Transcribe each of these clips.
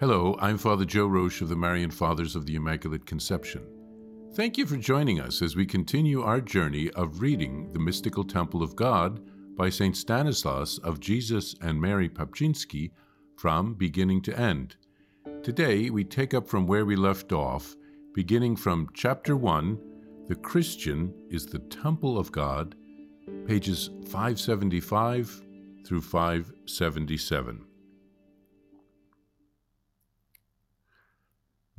Hello, I'm Father Joe Roesch of the Marian Fathers of the Immaculate Conception. Thank you for joining us as we continue our journey of reading The Mystical Temple of God by St. Stanislaus of Jesus and Mary Papczyński from beginning to end. Today, we take up from where we left off, beginning from chapter 1 The Christian is the Temple of God, pages 575 through 577.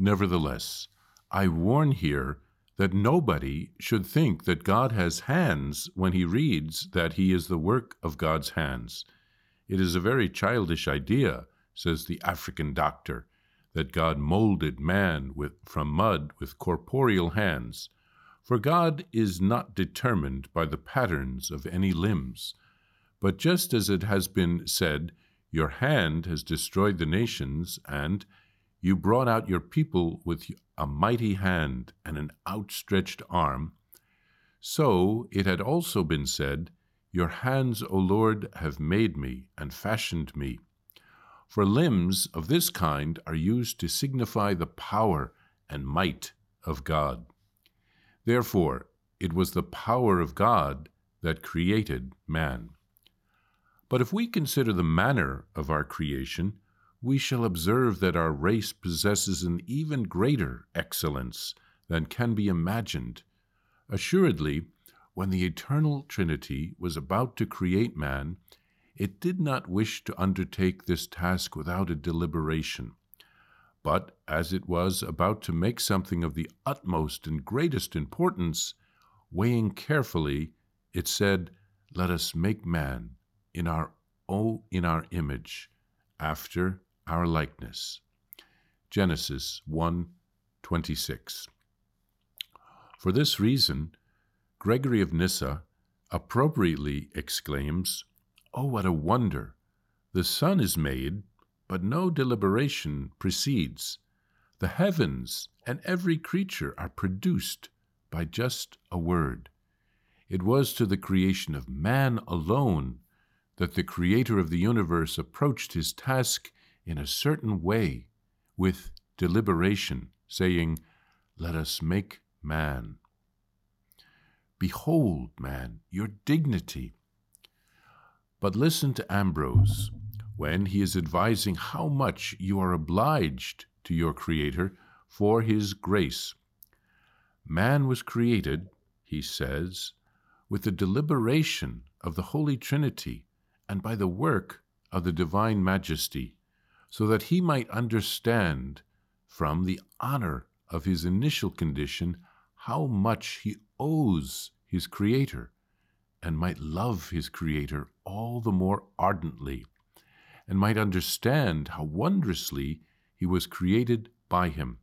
Nevertheless, I warn here that nobody should think that God has hands when he reads that he is the work of God's hands. It is a very childish idea, says the African doctor, that God molded man with, from mud with corporeal hands. For God is not determined by the patterns of any limbs. But just as it has been said, Your hand has destroyed the nations, and you brought out your people with a mighty hand and an outstretched arm. So it had also been said, Your hands, O Lord, have made me and fashioned me. For limbs of this kind are used to signify the power and might of God. Therefore, it was the power of God that created man. But if we consider the manner of our creation, we shall observe that our race possesses an even greater excellence than can be imagined. Assuredly, when the eternal Trinity was about to create man, it did not wish to undertake this task without a deliberation. But as it was about to make something of the utmost and greatest importance, weighing carefully, it said, Let us make man in our oh, in our image, after our likeness. Genesis 1:26. For this reason, Gregory of Nyssa appropriately exclaims, "Oh, what a wonder! The sun is made, but no deliberation precedes. The heavens and every creature are produced by just a word. It was to the creation of man alone that the Creator of the universe approached his task in a certain way with deliberation, saying, Let us make man. Behold, man, your dignity. But listen to Ambrose when he is advising how much you are obliged to your Creator for his grace. Man was created, he says, with the deliberation of the Holy Trinity and by the work of the Divine Majesty so that he might understand from the honor of his initial condition how much he owes his Creator, and might love his Creator all the more ardently, and might understand how wondrously he was created by him.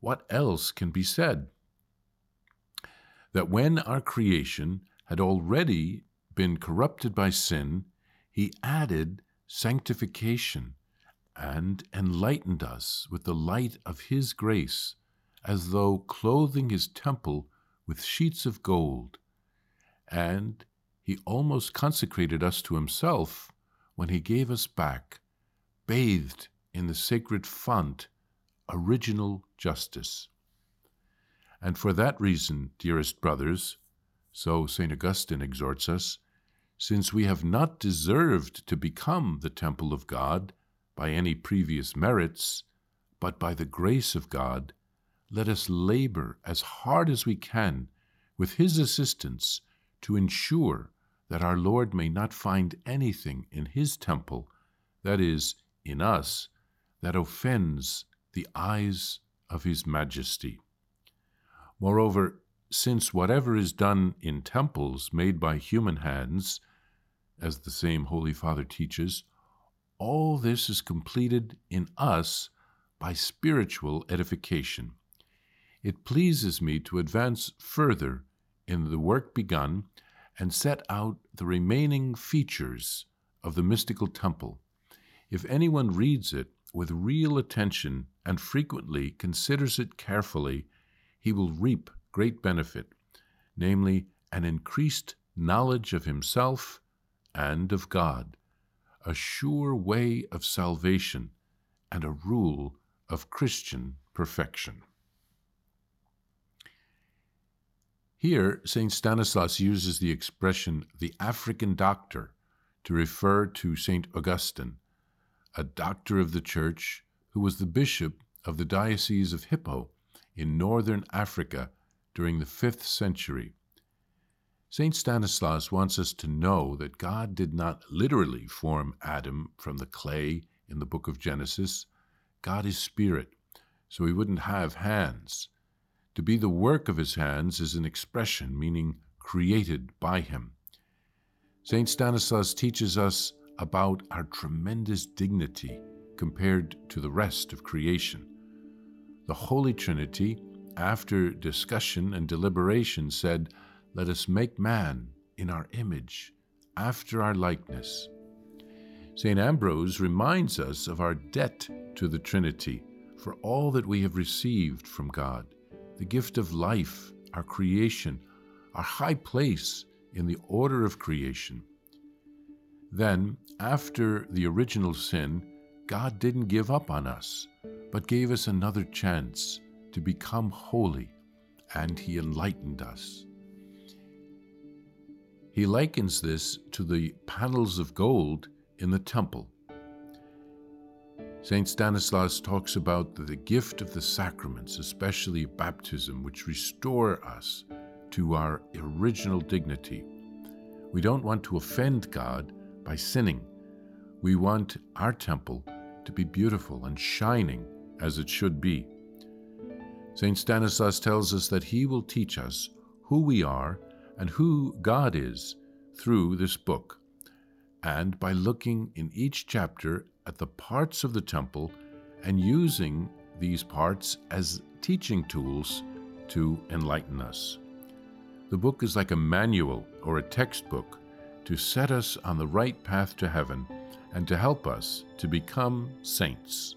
What else can be said? That when our creation had already been corrupted by sin, he added sanctification and enlightened us with the light of His grace, as though clothing His temple with sheets of gold. And He almost consecrated us to Himself when He gave us back, bathed in the sacred font, original justice. And for that reason, dearest brothers, so St. Augustine exhorts us, since we have not deserved to become the temple of God, by any previous merits, but by the grace of God, let us labor as hard as we can with His assistance to ensure that our Lord may not find anything in His temple, that is, in us, that offends the eyes of His majesty. Moreover, since whatever is done in temples made by human hands, as the same Holy Father teaches, all this is completed in us by spiritual edification. It pleases me to advance further in the work begun and set out the remaining features of the mystical temple. If anyone reads it with real attention and frequently considers it carefully, he will reap great benefit, namely, an increased knowledge of himself and of God a sure way of salvation, and a rule of Christian perfection. Here, St. Stanislaus uses the expression the African doctor to refer to St. Augustine, a doctor of the Church who was the bishop of the Diocese of Hippo in northern Africa during the 5th century. St. Stanislaus wants us to know that God did not literally form Adam from the clay in the book of Genesis. God is spirit, so he wouldn't have hands. To be the work of his hands is an expression meaning created by him. St. Stanislaus teaches us about our tremendous dignity compared to the rest of creation. The Holy Trinity, after discussion and deliberation, said, Let us make man in our image, after our likeness. St. Ambrose reminds us of our debt to the Trinity for all that we have received from God the gift of life, our creation, our high place in the order of creation. Then, after the original sin, God didn't give up on us, but gave us another chance to become holy, and He enlightened us. He likens this to the panels of gold in the temple. St. Stanislaus talks about the gift of the sacraments, especially baptism, which restore us to our original dignity. We don't want to offend God by sinning. We want our temple to be beautiful and shining as it should be. St. Stanislaus tells us that he will teach us who we are and who God is through this book, and by looking in each chapter at the parts of the temple and using these parts as teaching tools to enlighten us. The book is like a manual or a textbook to set us on the right path to heaven and to help us to become saints.